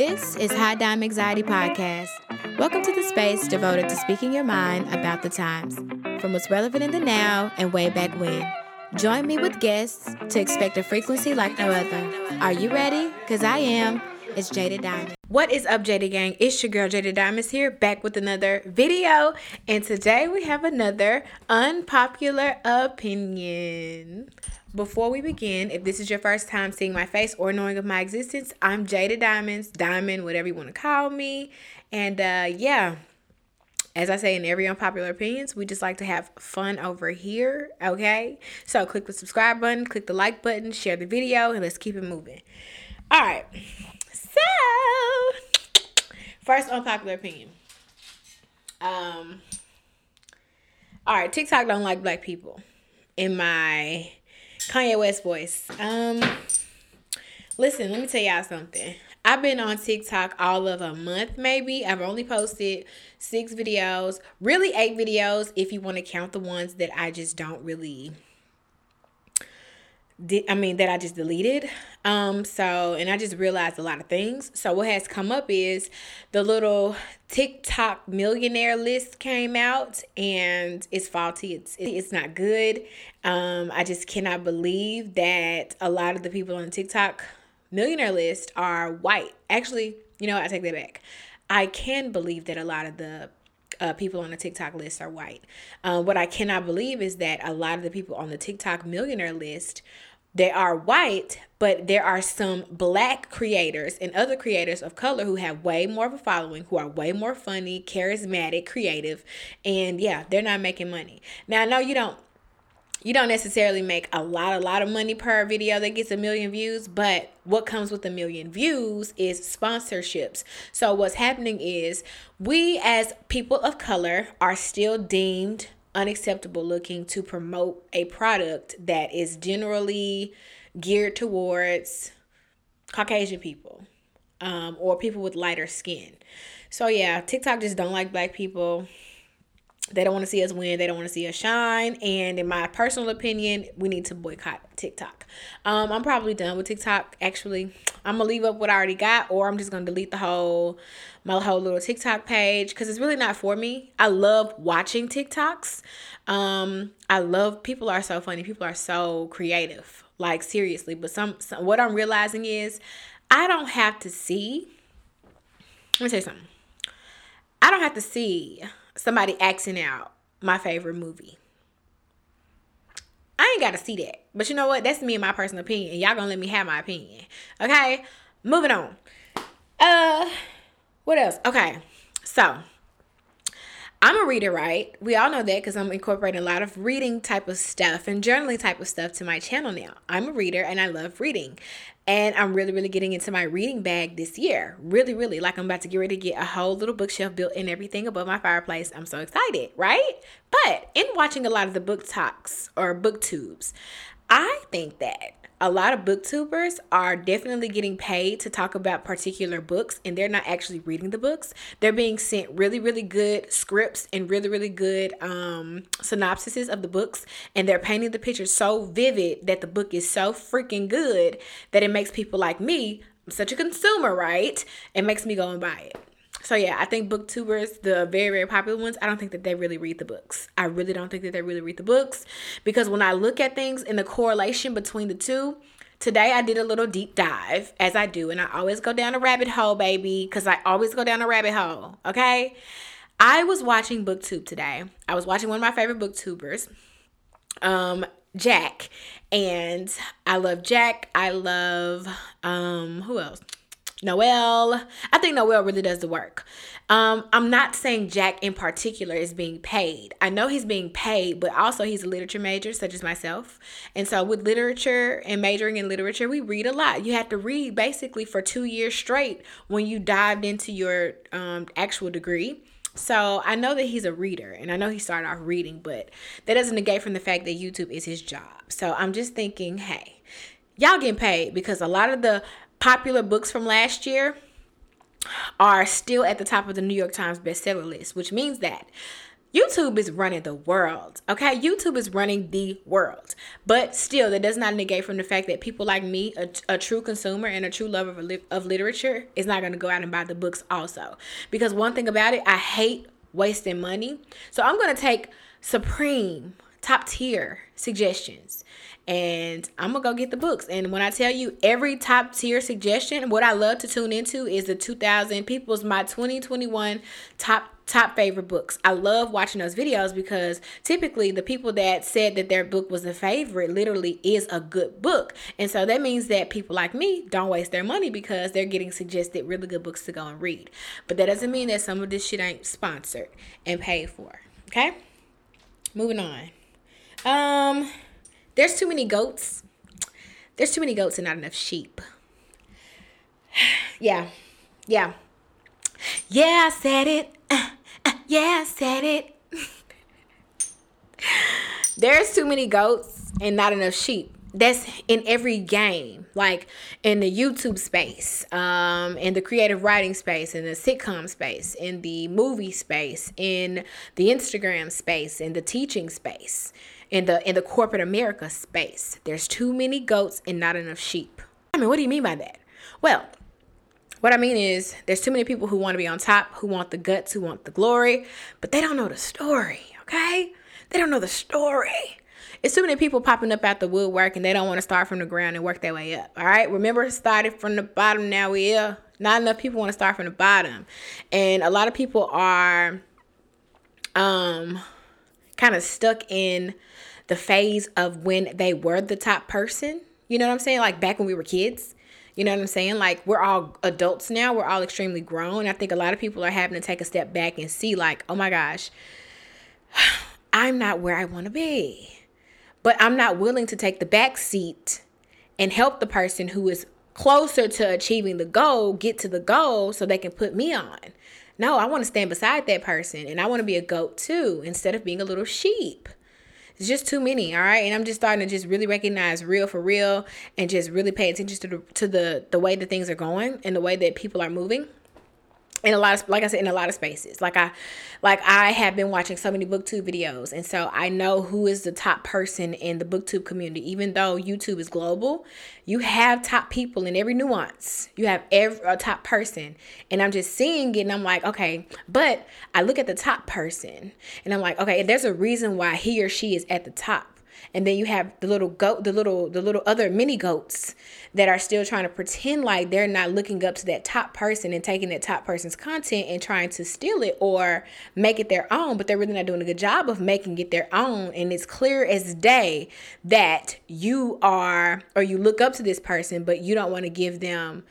This is High Dime Anxiety Podcast. Welcome to the space devoted to speaking your mind about the times, from what's relevant in the now and way back when. Join me with guests to expect a frequency like no other. Are you ready? Because I am. It's Jaded Diamond. What is up, Jaded Gang? It's your girl Jaded Diamonds here, back with another video. And today we have another unpopular opinion. Before we begin, if this is your first time seeing my face or knowing of my existence, I'm Jada Diamonds, Diamond, whatever you want to call me. And uh, yeah, as I say in every unpopular opinions, we just like to have fun over here, okay? So click the subscribe button, click the like button, share the video, and let's keep it moving. All right. So, first unpopular opinion. Um. All right, TikTok don't like black people. In my Kanye West voice. Um, listen, let me tell y'all something. I've been on TikTok all of a month, maybe. I've only posted six videos, really eight videos, if you want to count the ones that I just don't really I mean that I just deleted. Um so and I just realized a lot of things. So what has come up is the little TikTok millionaire list came out and it's faulty. It's it's not good. Um I just cannot believe that a lot of the people on the TikTok millionaire list are white. Actually, you know. I take that back. I can believe that a lot of the uh, people on the TikTok list are white. Uh, what I cannot believe is that a lot of the people on the TikTok millionaire list they are white, but there are some black creators and other creators of color who have way more of a following, who are way more funny, charismatic, creative, and yeah, they're not making money. Now, I know you don't you don't necessarily make a lot a lot of money per video that gets a million views but what comes with a million views is sponsorships so what's happening is we as people of color are still deemed unacceptable looking to promote a product that is generally geared towards Caucasian people um, or people with lighter skin. So yeah, TikTok just don't like black people. They don't want to see us win. They don't want to see us shine. And in my personal opinion, we need to boycott TikTok. Um, I'm probably done with TikTok. Actually, I'm gonna leave up what I already got, or I'm just gonna delete the whole my whole little TikTok page because it's really not for me. I love watching TikToks. Um, I love people are so funny. People are so creative. Like seriously, but some, some what I'm realizing is I don't have to see. Let me tell you something. I don't have to see somebody acting out my favorite movie. I ain't got to see that. But you know what? That's me and my personal opinion. Y'all gonna let me have my opinion. Okay? Moving on. Uh what else? Okay. So I'm a reader, right? We all know that because I'm incorporating a lot of reading type of stuff and journaling type of stuff to my channel now. I'm a reader and I love reading. And I'm really, really getting into my reading bag this year. Really, really. Like I'm about to get ready to get a whole little bookshelf built and everything above my fireplace. I'm so excited, right? But in watching a lot of the book talks or book tubes, I think that a lot of booktubers are definitely getting paid to talk about particular books and they're not actually reading the books. They're being sent really really good scripts and really really good um synopsises of the books and they're painting the picture so vivid that the book is so freaking good that it makes people like me I'm such a consumer right? It makes me go and buy it so yeah, I think booktubers, the very very popular ones, I don't think that they really read the books. I really don't think that they really read the books because when I look at things in the correlation between the two, today I did a little deep dive as I do and I always go down a rabbit hole, baby, cuz I always go down a rabbit hole, okay? I was watching booktube today. I was watching one of my favorite booktubers. Um Jack and I love Jack. I love um who else? Noel. I think Noel really does the work. Um, I'm not saying Jack in particular is being paid. I know he's being paid, but also he's a literature major, such as myself. And so, with literature and majoring in literature, we read a lot. You have to read basically for two years straight when you dived into your um, actual degree. So I know that he's a reader and I know he started off reading, but that doesn't negate from the fact that YouTube is his job. So I'm just thinking, hey, y'all getting paid because a lot of the popular books from last year are still at the top of the New York Times bestseller list, which means that YouTube is running the world. Okay, YouTube is running the world. But still, that does not negate from the fact that people like me, a, a true consumer and a true lover of, of literature, is not going to go out and buy the books also. Because one thing about it, I hate wasting money. So I'm going to take supreme, top tier suggestions and I'm gonna go get the books. And when I tell you every top tier suggestion, what I love to tune into is the 2000 people's my 2021 top top favorite books. I love watching those videos because typically the people that said that their book was a favorite literally is a good book. And so that means that people like me don't waste their money because they're getting suggested really good books to go and read. But that doesn't mean that some of this shit ain't sponsored and paid for. Okay? Moving on. Um there's too many goats. There's too many goats and not enough sheep. yeah. Yeah. Yeah, I said it. Uh, uh, yeah, I said it. There's too many goats and not enough sheep. That's in every game, like in the YouTube space, um, in the creative writing space, in the sitcom space, in the movie space, in the Instagram space, in the teaching space in the in the corporate America space. There's too many goats and not enough sheep. I mean, what do you mean by that? Well, what I mean is there's too many people who want to be on top, who want the guts, who want the glory, but they don't know the story, okay? They don't know the story. It's too many people popping up out the woodwork and they don't want to start from the ground and work their way up. All right. Remember, started from the bottom. Now we are. Not enough people want to start from the bottom. And a lot of people are um kind of stuck in the phase of when they were the top person. You know what I'm saying? Like back when we were kids. You know what I'm saying? Like we're all adults now. We're all extremely grown. I think a lot of people are having to take a step back and see like, "Oh my gosh, I'm not where I want to be." But I'm not willing to take the back seat and help the person who is closer to achieving the goal get to the goal so they can put me on. No, I want to stand beside that person and I want to be a goat too instead of being a little sheep. It's just too many, all right? And I'm just starting to just really recognize real for real and just really pay attention to the to the the way that things are going and the way that people are moving in a lot of like I said in a lot of spaces. Like I like I have been watching so many booktube videos and so I know who is the top person in the booktube community. Even though YouTube is global, you have top people in every nuance. You have every a top person. And I'm just seeing it and I'm like, okay, but I look at the top person and I'm like, okay, there's a reason why he or she is at the top and then you have the little goat the little the little other mini goats that are still trying to pretend like they're not looking up to that top person and taking that top person's content and trying to steal it or make it their own but they're really not doing a good job of making it their own. And it's clear as day that you are or you look up to this person but you don't want to give them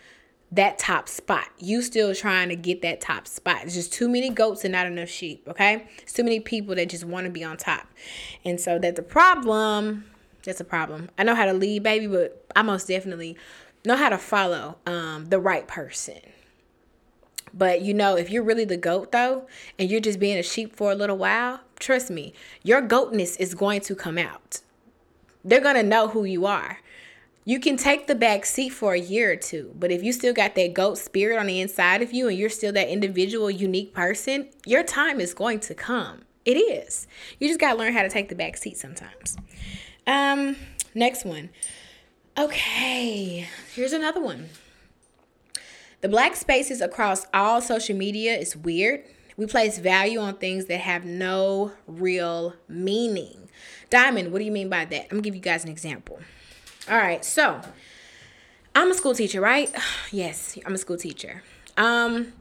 that top spot. You still trying to get that top spot. It's just too many goats and not enough sheep, okay? It's too many people that just want to be on top. And so that's a problem. That's a problem. I know how to lead, baby, but I most definitely know how to follow um, the right person. But you know, if you're really the goat though, and you're just being a sheep for a little while, trust me, your goatness is going to come out. They're gonna know who you are you can take the back seat for a year or two, but if you still got that goat spirit on the inside of you and you're still that individual, unique person, your time is going to come. It is. You just got to learn how to take the back seat sometimes. Um, next one. Okay, here's another one. The black spaces across all social media is weird. We place value on things that have no real meaning. Diamond, what do you mean by that? I'm gonna give you guys an example. All right, so I'm a school teacher, right? Yes, I'm a school teacher. Um,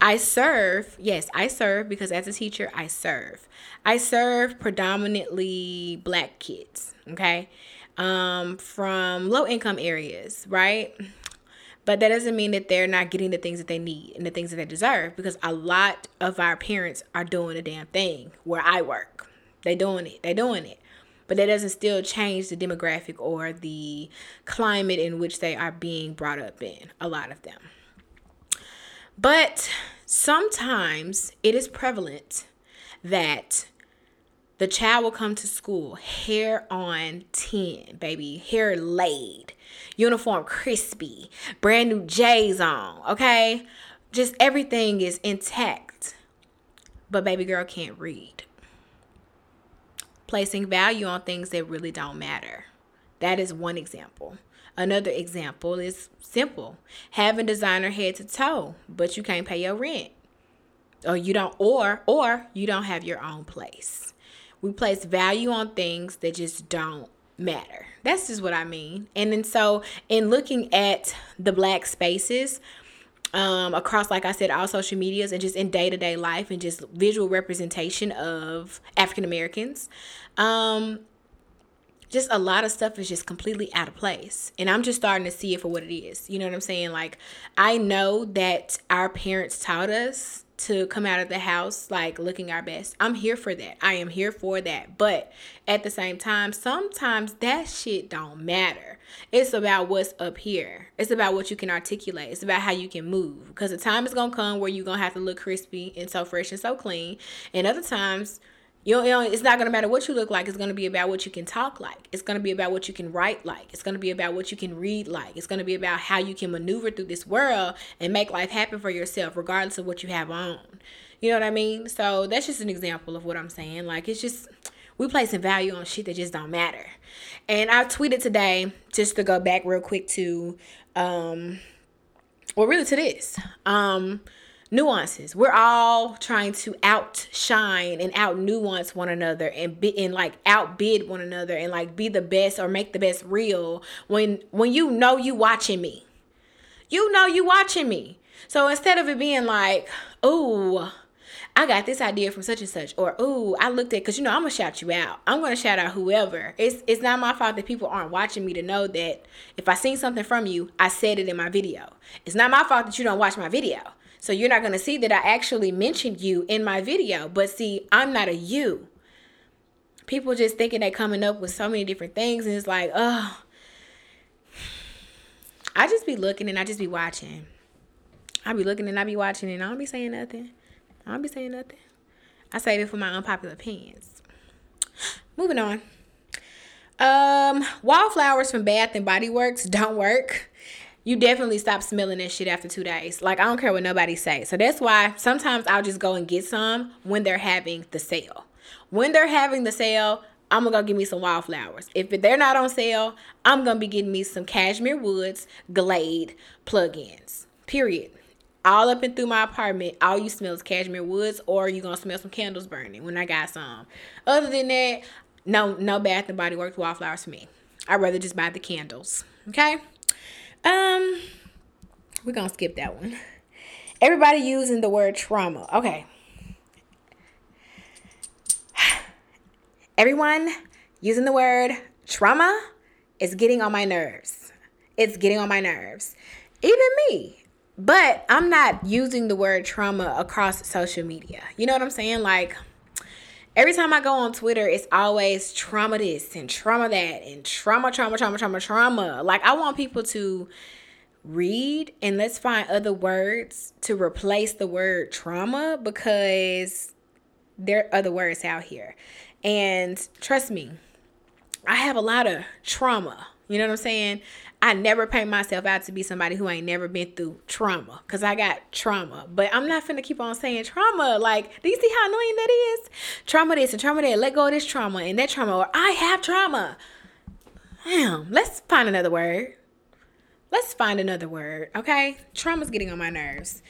I serve, yes, I serve because as a teacher, I serve. I serve predominantly black kids, okay? Um, from low income areas, right? But that doesn't mean that they're not getting the things that they need and the things that they deserve because a lot of our parents are doing the damn thing where I work. They doing it. They doing it but that doesn't still change the demographic or the climate in which they are being brought up in, a lot of them. But sometimes it is prevalent that the child will come to school hair on 10, baby, hair laid, uniform crispy, brand new J's on, okay? Just everything is intact but baby girl can't read. Placing value on things that really don't matter. That is one example. Another example is simple having designer head to toe, but you can't pay your rent. Or you don't or or you don't have your own place. We place value on things that just don't matter. That's just what I mean. And then so in looking at the black spaces, um, across, like I said, all social medias and just in day to day life and just visual representation of African Americans. Um, just a lot of stuff is just completely out of place. And I'm just starting to see it for what it is. You know what I'm saying? Like, I know that our parents taught us to come out of the house like looking our best. I'm here for that. I am here for that. But at the same time, sometimes that shit don't matter. It's about what's up here. It's about what you can articulate. It's about how you can move. Because the time is gonna come where you're gonna have to look crispy and so fresh and so clean. And other times you know, it's not going to matter what you look like. It's going to be about what you can talk like. It's going to be about what you can write like. It's going to be about what you can read like. It's going to be about how you can maneuver through this world and make life happen for yourself, regardless of what you have on. You know what I mean? So that's just an example of what I'm saying. Like, it's just, we placing value on shit that just don't matter. And I tweeted today, just to go back real quick to, um, well, really to this. Um, nuances. We're all trying to outshine and out nuance one another and be and like outbid one another and like be the best or make the best real when when you know you watching me. You know you watching me. So instead of it being like, oh, I got this idea from such and such, or oh, I looked at because you know I'm gonna shout you out. I'm gonna shout out whoever. It's it's not my fault that people aren't watching me to know that if I seen something from you, I said it in my video. It's not my fault that you don't watch my video. So you're not going to see that I actually mentioned you in my video. But see, I'm not a you. People just thinking they coming up with so many different things. And it's like, oh. I just be looking and I just be watching. I be looking and I be watching and I don't be saying nothing. I don't be saying nothing. I save it for my unpopular opinions. Moving on. Um, wildflowers from Bath and Body Works don't work you definitely stop smelling that shit after two days. Like I don't care what nobody say. So that's why sometimes I'll just go and get some when they're having the sale. When they're having the sale, I'm gonna go me some wildflowers. If they're not on sale, I'm gonna be getting me some Cashmere Woods Glade plug-ins. Period. All up and through my apartment, all you smell is Cashmere Woods, or you gonna smell some candles burning when I got some. Other than that, no, no Bath and Body Works wildflowers for me. I'd rather just buy the candles. Okay. Um, we're gonna skip that one. Everybody using the word trauma. Okay. Everyone using the word trauma is getting on my nerves. It's getting on my nerves. Even me. But I'm not using the word trauma across social media. You know what I'm saying? Like, every time I go on Twitter, it's always trauma this and trauma that and trauma, trauma, trauma, trauma, trauma. Like I want people to read and let's find other words to replace the word trauma because there are other words out here. And trust me, I have a lot of trauma. You know what I'm saying? I never paint myself out to be somebody who ain't never been through trauma because I got trauma. But I'm not finna keep on saying trauma. Like, do you see how annoying that is? Trauma this and trauma that. Let go of this trauma and that trauma. Or I have trauma. Damn, let's find another word. Let's find another word, okay? Trauma's getting on my nerves.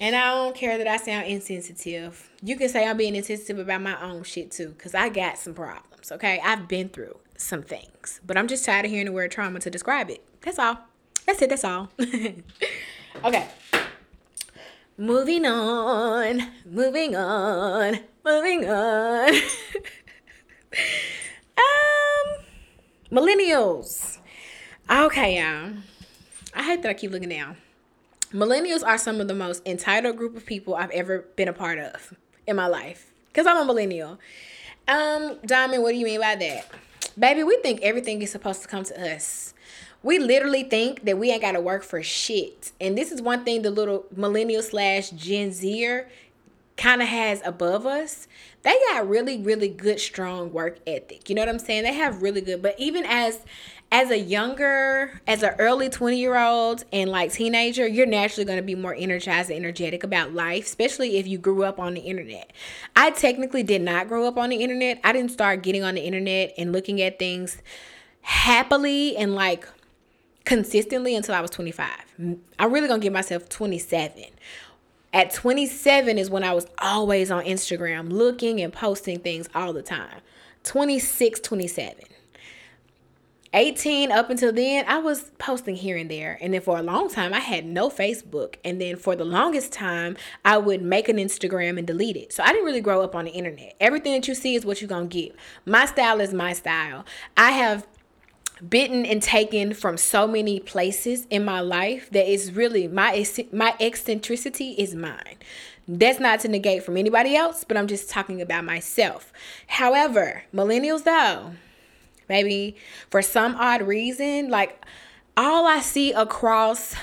And I don't care that I sound insensitive. You can say I'm being insensitive about my own shit too, because I got some problems, okay? I've been through some things. But I'm just tired of hearing the word trauma to describe it. That's all. That's it. That's all. okay. Moving on. Moving on. Moving on. um, millennials. Okay, y'all. I hate that I keep looking down. Millennials are some of the most entitled group of people I've ever been a part of in my life. Cause I'm a millennial. Um, Diamond, what do you mean by that? Baby, we think everything is supposed to come to us. We literally think that we ain't got to work for shit. And this is one thing the little millennial slash Gen Zer kind of has above us, they got really, really good, strong work ethic. You know what I'm saying? They have really good, but even as as a younger, as an early 20 year old and like teenager, you're naturally going to be more energized and energetic about life, especially if you grew up on the internet. I technically did not grow up on the internet. I didn't start getting on the internet and looking at things happily and like consistently until I was 25. I'm really going to give myself 27. At 27 is when I was always on Instagram looking and posting things all the time. 26, 27. 18 up until then, I was posting here and there. And then for a long time, I had no Facebook. And then for the longest time, I would make an Instagram and delete it. So I didn't really grow up on the internet. Everything that you see is what you're going to get. My style is my style. I have bitten and taken from so many places in my life that it's really my my eccentricity is mine. That's not to negate from anybody else, but I'm just talking about myself. However, millennials though, Maybe for some odd reason, like all I see across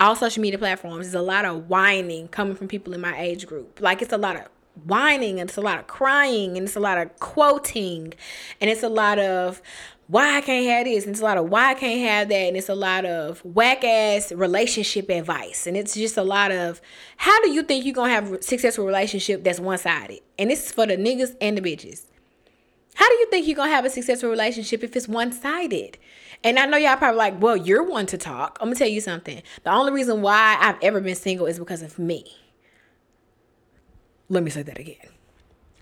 all social media platforms is a lot of whining coming from people in my age group. Like it's a lot of whining and it's a lot of crying and it's a lot of quoting and it's a lot of why I can't have this and it's a lot of why I can't have that and it's a lot of whack ass relationship advice and it's just a lot of how do you think you're gonna have a successful relationship that's one sided and this is for the niggas and the bitches how do you think you're gonna have a successful relationship if it's one-sided? And I know y'all probably like, well, you're one to talk. I'm gonna tell you something. The only reason why I've ever been single is because of me. Let me say that again.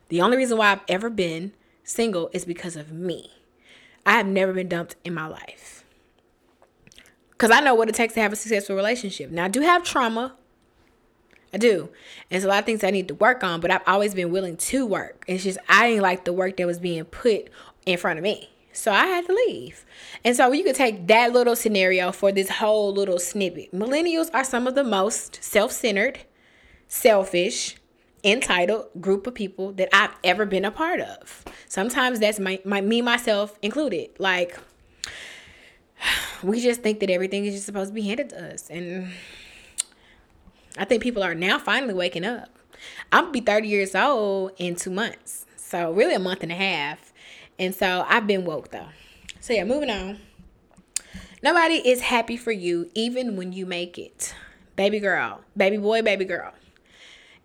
The only reason why I've ever been single is because of me. I have never been dumped in my life. Because I know what it takes to have a successful relationship. Now, I do have trauma I do. And it's a lot of things I need to work on, but I've always been willing to work. It's just I didn't like the work that was being put in front of me. So I had to leave. And so you could take that little scenario for this whole little snippet. Millennials are some of the most self centered, selfish, entitled group of people that I've ever been a part of. Sometimes that's my, my me myself included. Like we just think that everything is just supposed to be handed to us. And I think people are now finally waking up. I'm be 30 years old in two months. So really a month and a half. And so I've been woke though. So yeah, moving on. Nobody is happy for you even when you make it. Baby girl, baby boy, baby girl.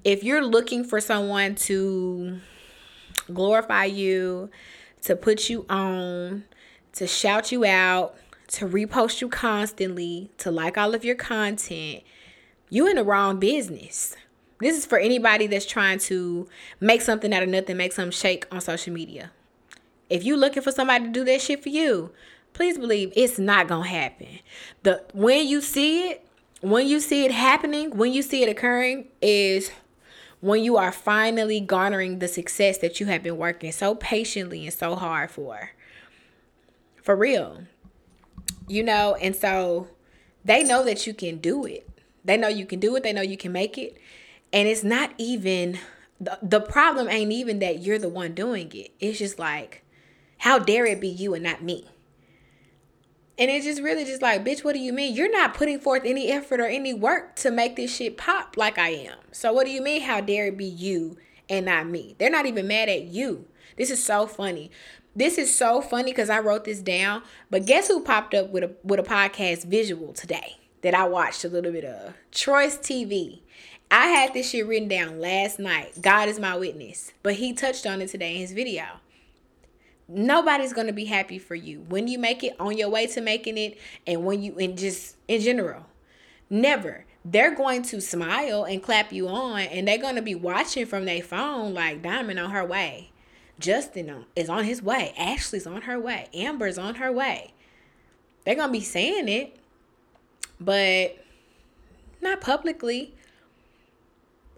If you're looking for someone to glorify you, to put you on, to shout you out, to repost you constantly, to like all of your content, you're in the wrong business. This is for anybody that's trying to make something out of nothing, make something shake on social media. If you're looking for somebody to do that shit for you, please believe it's not gonna happen. The when you see it, when you see it happening, when you see it occurring, is when you are finally garnering the success that you have been working so patiently and so hard for. For real. You know, and so they know that you can do it. They know you can do it, they know you can make it. And it's not even the, the problem ain't even that you're the one doing it. It's just like, how dare it be you and not me? And it's just really just like, bitch, what do you mean? You're not putting forth any effort or any work to make this shit pop like I am. So what do you mean? How dare it be you and not me? They're not even mad at you. This is so funny. This is so funny because I wrote this down. But guess who popped up with a with a podcast visual today? that I watched a little bit of. Troy's TV. I had this shit written down last night. God is my witness. But he touched on it today in his video. Nobody's gonna be happy for you when you make it on your way to making it and when you and just in general. Never. They're going to smile and clap you on and they're gonna be watching from their phone like Diamond on her way. Justin is on his way. Ashley's on her way. Amber's on her way. They're gonna be saying it but not publicly.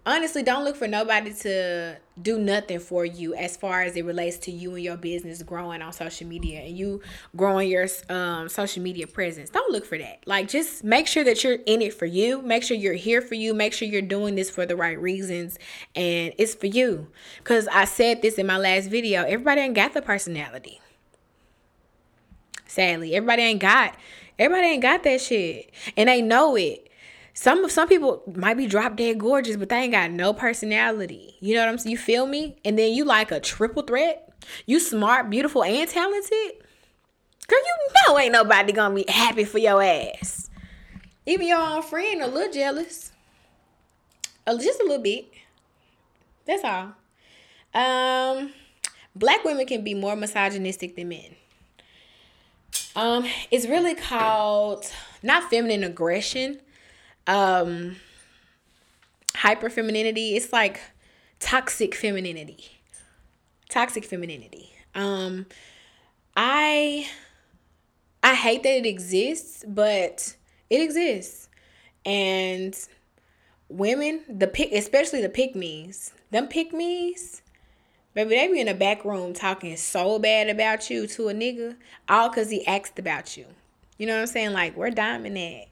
Honestly, don't look for nobody to do nothing for you as far as it relates to you and your business growing on social media and you growing your um, social media presence. Don't look for that. Like, just make sure that you're in it for you. Make sure you're here for you. Make sure you're doing this for the right reasons and it's for you. Because I said this in my last video everybody ain't got the personality. Sadly, everybody ain't got Everybody ain't got that shit. And they know it. Some some people might be drop dead gorgeous, but they ain't got no personality. You know what I'm saying? You feel me? And then you like a triple threat. You smart, beautiful, and talented. Girl, you know ain't nobody gonna be happy for your ass. Even your own friend a little jealous. Just a little bit. That's all. Um, black women can be more misogynistic than men. Um, it's really called not feminine aggression, um hyper femininity it's like toxic femininity. Toxic femininity. Um i i hate that it exists but it exists. And women the pick especially the pick me's them pick me's baby they be in the back room talking so bad about you to a nigga all because he asked about you. You know what i'm saying? Like we're diamond at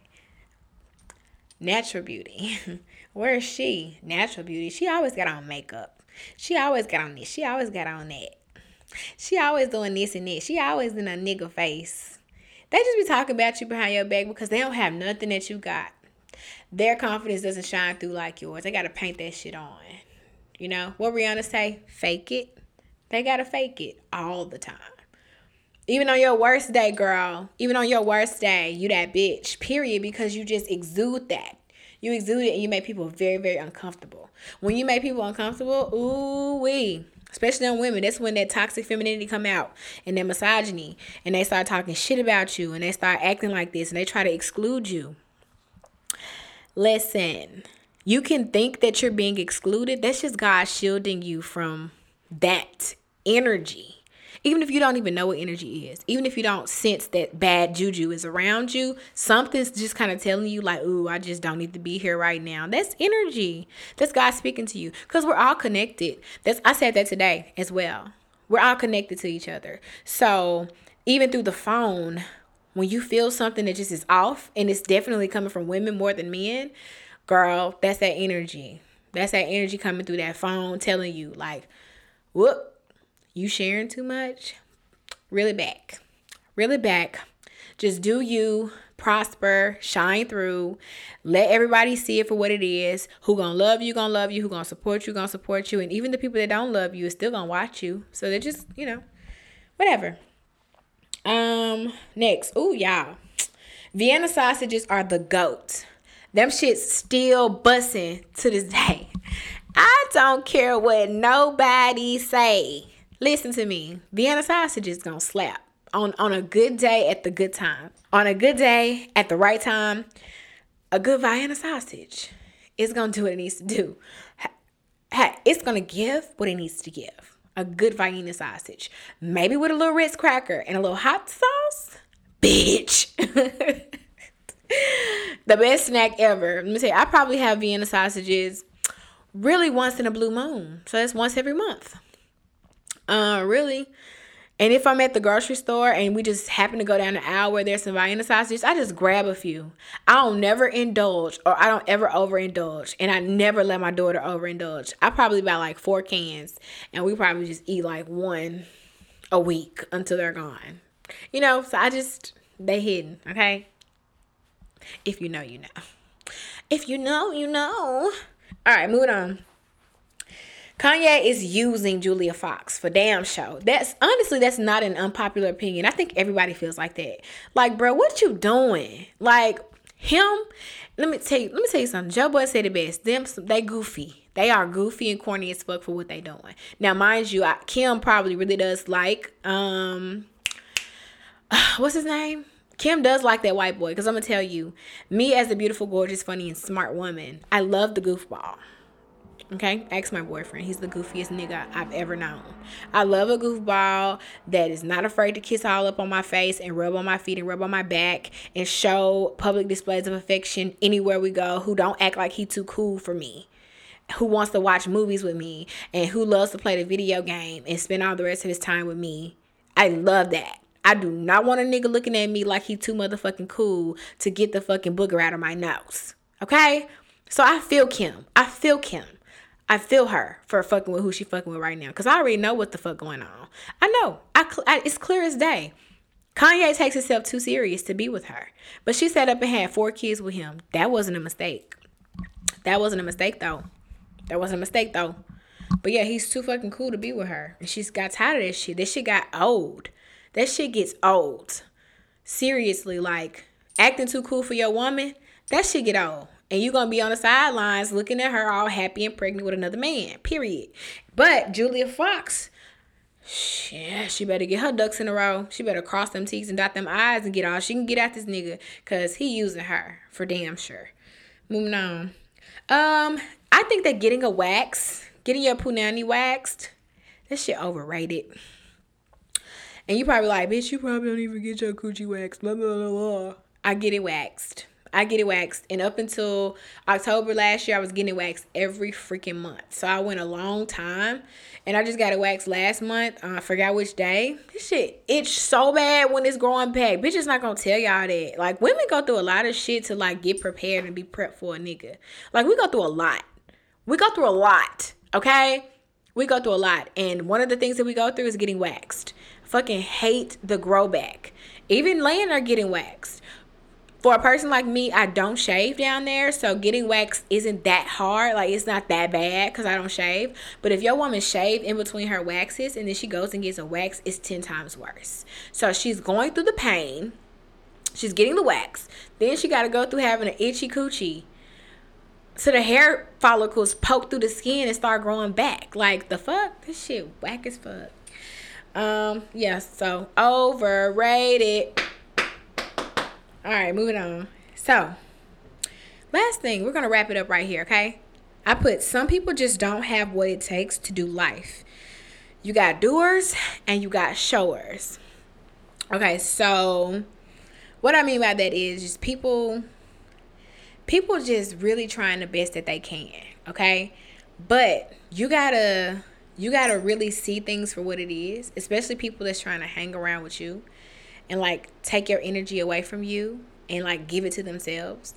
Natural beauty. Where is she? Natural beauty. She always got on makeup. She always got on this. She always got on that. She always doing this and that. She always in a nigga face. They just be talking about you behind your back because they don't have nothing that you got. Their confidence doesn't shine through like yours. They gotta paint that shit on. You know what Rihanna say? Fake it. They gotta fake it all the time. Even on your worst day, girl, even on your worst day, you that bitch, period, because you just exude that. You exude it and you make people very, very uncomfortable. When you make people uncomfortable, ooh wee. Especially on women, that's when that toxic femininity come out and that misogyny, and they start talking shit about you, and they start acting like this, and they try to exclude you. Listen, you can think that you're being excluded. That's just God shielding you from that energy even if you don't even know what energy is, even if you don't sense that bad juju is around you, something's just kind of telling you, like, ooh, I just don't need to be here right now. That's energy. That's God speaking to you. Because we're all connected. That's I said that today as well. We're all connected to each other. So even through the phone, when you feel something that just is off, and it's definitely coming from women more than men, girl, that's that energy. That's that energy coming through that phone telling you, like, whoop, you sharing too much, really back. Really back. Just do you, prosper, shine through, let everybody see it for what it is. Who gonna love you, gonna love you, who gonna support you, gonna support you. And even the people that don't love you is still gonna watch you. So they're just, you know, whatever. Um, next. Oh, y'all. Vienna sausages are the goat. Them shits still bussing to this day. I don't care what nobody say. Listen to me. Vienna sausage is gonna slap on on a good day at the good time. On a good day at the right time, a good Vienna sausage is gonna do what it needs to do. It's gonna give what it needs to give. A good Vienna sausage, maybe with a little Ritz cracker and a little hot sauce. Bitch. the best snack ever. Let me say, I probably have Vienna sausages really once in a blue moon. So that's once every month. Uh, really. And if I'm at the grocery store and we just happen to go down the aisle where there's some Vienna sausages, I just grab a few. I don't never indulge or I don't ever overindulge. And I never let my daughter overindulge. I probably buy like four cans and we probably just eat like one a week until they're gone. You know, so I just, they hidden, okay? If you know, you know. If you know, you know. All right, moving on. Kanye is using Julia Fox for damn show. That's honestly that's not an unpopular opinion. I think everybody feels like that. Like, bro, what you doing? Like him. Let me tell you. Let me tell you something. Joe Budden said it best. Them they goofy. They are goofy and corny as fuck for what they doing. Now, mind you, I, Kim probably really does like um, what's his name? Kim does like that white boy because I'm gonna tell you, me as a beautiful, gorgeous, funny, and smart woman, I love the goofball. Okay, ask my boyfriend. He's the goofiest nigga I've ever known. I love a goofball that is not afraid to kiss all up on my face and rub on my feet and rub on my back and show public displays of affection anywhere we go. Who don't act like he too cool for me. Who wants to watch movies with me and who loves to play the video game and spend all the rest of his time with me. I love that. I do not want a nigga looking at me like he too motherfucking cool to get the fucking booger out of my nose. Okay? So I feel Kim. I feel Kim. I feel her for fucking with who she fucking with right now because I already know what the fuck going on. I know. I, I it's clear as day. Kanye takes himself too serious to be with her. But she set up and had four kids with him. That wasn't a mistake. That wasn't a mistake though. That wasn't a mistake though. But yeah, he's too fucking cool to be with her. And she's got tired of this shit. This shit got old. That shit gets old. Seriously, like acting too cool for your woman, that shit get old. And you're gonna be on the sidelines looking at her all happy and pregnant with another man. Period. But Julia Fox, yeah, she better get her ducks in a row. She better cross them T's and dot them I's and get all she can get at this nigga. Cause he using her for damn sure. Moving on. Um, I think that getting a wax, getting your punani waxed, that shit overrated. And you probably like, bitch, you probably don't even get your coochie waxed. Blah blah blah blah. I get it waxed. I get it waxed. And up until October last year, I was getting waxed every freaking month. So I went a long time. And I just got it waxed last month. Uh, I forgot which day. This shit itch so bad when it's growing back. Bitch is not gonna tell y'all that. Like women go through a lot of shit to like get prepared and be prepped for a nigga. Like we go through a lot. We go through a lot. Okay? We go through a lot. And one of the things that we go through is getting waxed. fucking hate the grow back. Even laying are getting waxed for a person like me, I don't shave down there, so getting wax isn't that hard. Like it's not that bad because I don't shave. But if your woman shave in between her waxes and then she goes and gets a wax, it's ten times worse. So she's going through the pain. She's getting the wax. Then she got to go through having an itchy coochie. So the hair follicles poke through the skin and start growing back. Like the fuck, this shit whack as fuck. Um, yeah. So overrated. All right, moving on. So, last thing, we're going to wrap it up right here, okay? I put some people just don't have what it takes to do life. You got doers and you got showers. Okay, so what I mean by that is just people people just really trying the best that they can, okay? But you got to you got to really see things for what it is, especially people that's trying to hang around with you and like take your energy away from you and like give it to themselves.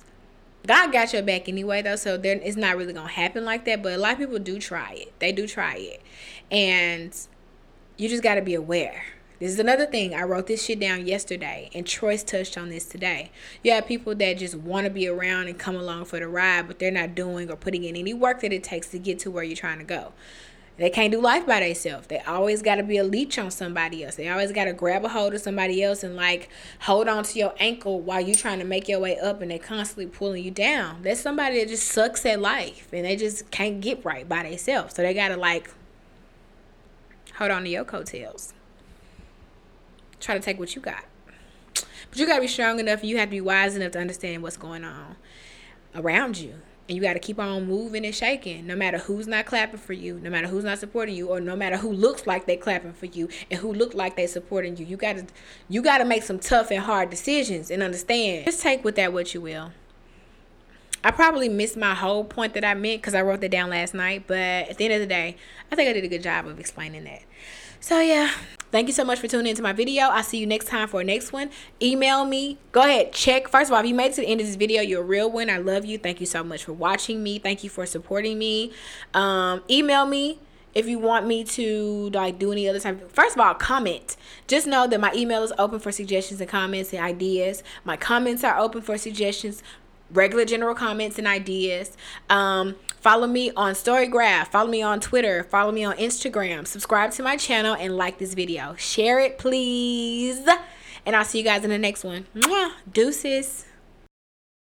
God got your back anyway though, so then it's not really gonna happen like that. But a lot of people do try it. They do try it. And you just gotta be aware. This is another thing. I wrote this shit down yesterday, and Troy's touched on this today. You have people that just want to be around and come along for the ride, but they're not doing or putting in any work that it takes to get to where you're trying to go. They can't do life by themselves. They always got to be a leech on somebody else. They always got to grab a hold of somebody else and like hold on to your ankle while you're trying to make your way up and they constantly pulling you down. There's somebody that just sucks at life and they just can't get right by themselves. So they got to like hold on to your coattails. Try to take what you got. But you got to be strong enough and you have to be wise enough to understand what's going on around you and you got to keep on moving and shaking. No matter who's not clapping for you no matter who's not supporting you or no matter who looks like they clapping for you and who look like they supporting you you got to you got to make some tough and hard decisions and understand. Just take with that what you will. I probably missed my whole point that I meant because I wrote that down last night, but at the end of the day, I think I did a good job of explaining that. So yeah, thank you so much for tuning into my video. I'll see you next time for next one. Email me. Go ahead, check. First of all, if you made it to the end of this video, you're a real one. I love you. Thank you so much for watching me. Thank you for supporting me. Um, email me if you want me to like do any other type first of all comment just know that my email is open for suggestions and comments and ideas my comments are open for suggestions regular general comments and ideas. Um, follow me on Storygraph. Follow me on Twitter. Follow me on Instagram. Subscribe to my channel and like this video. Share it, please. And I'll see you guys in the next one. Mwah. Deuces.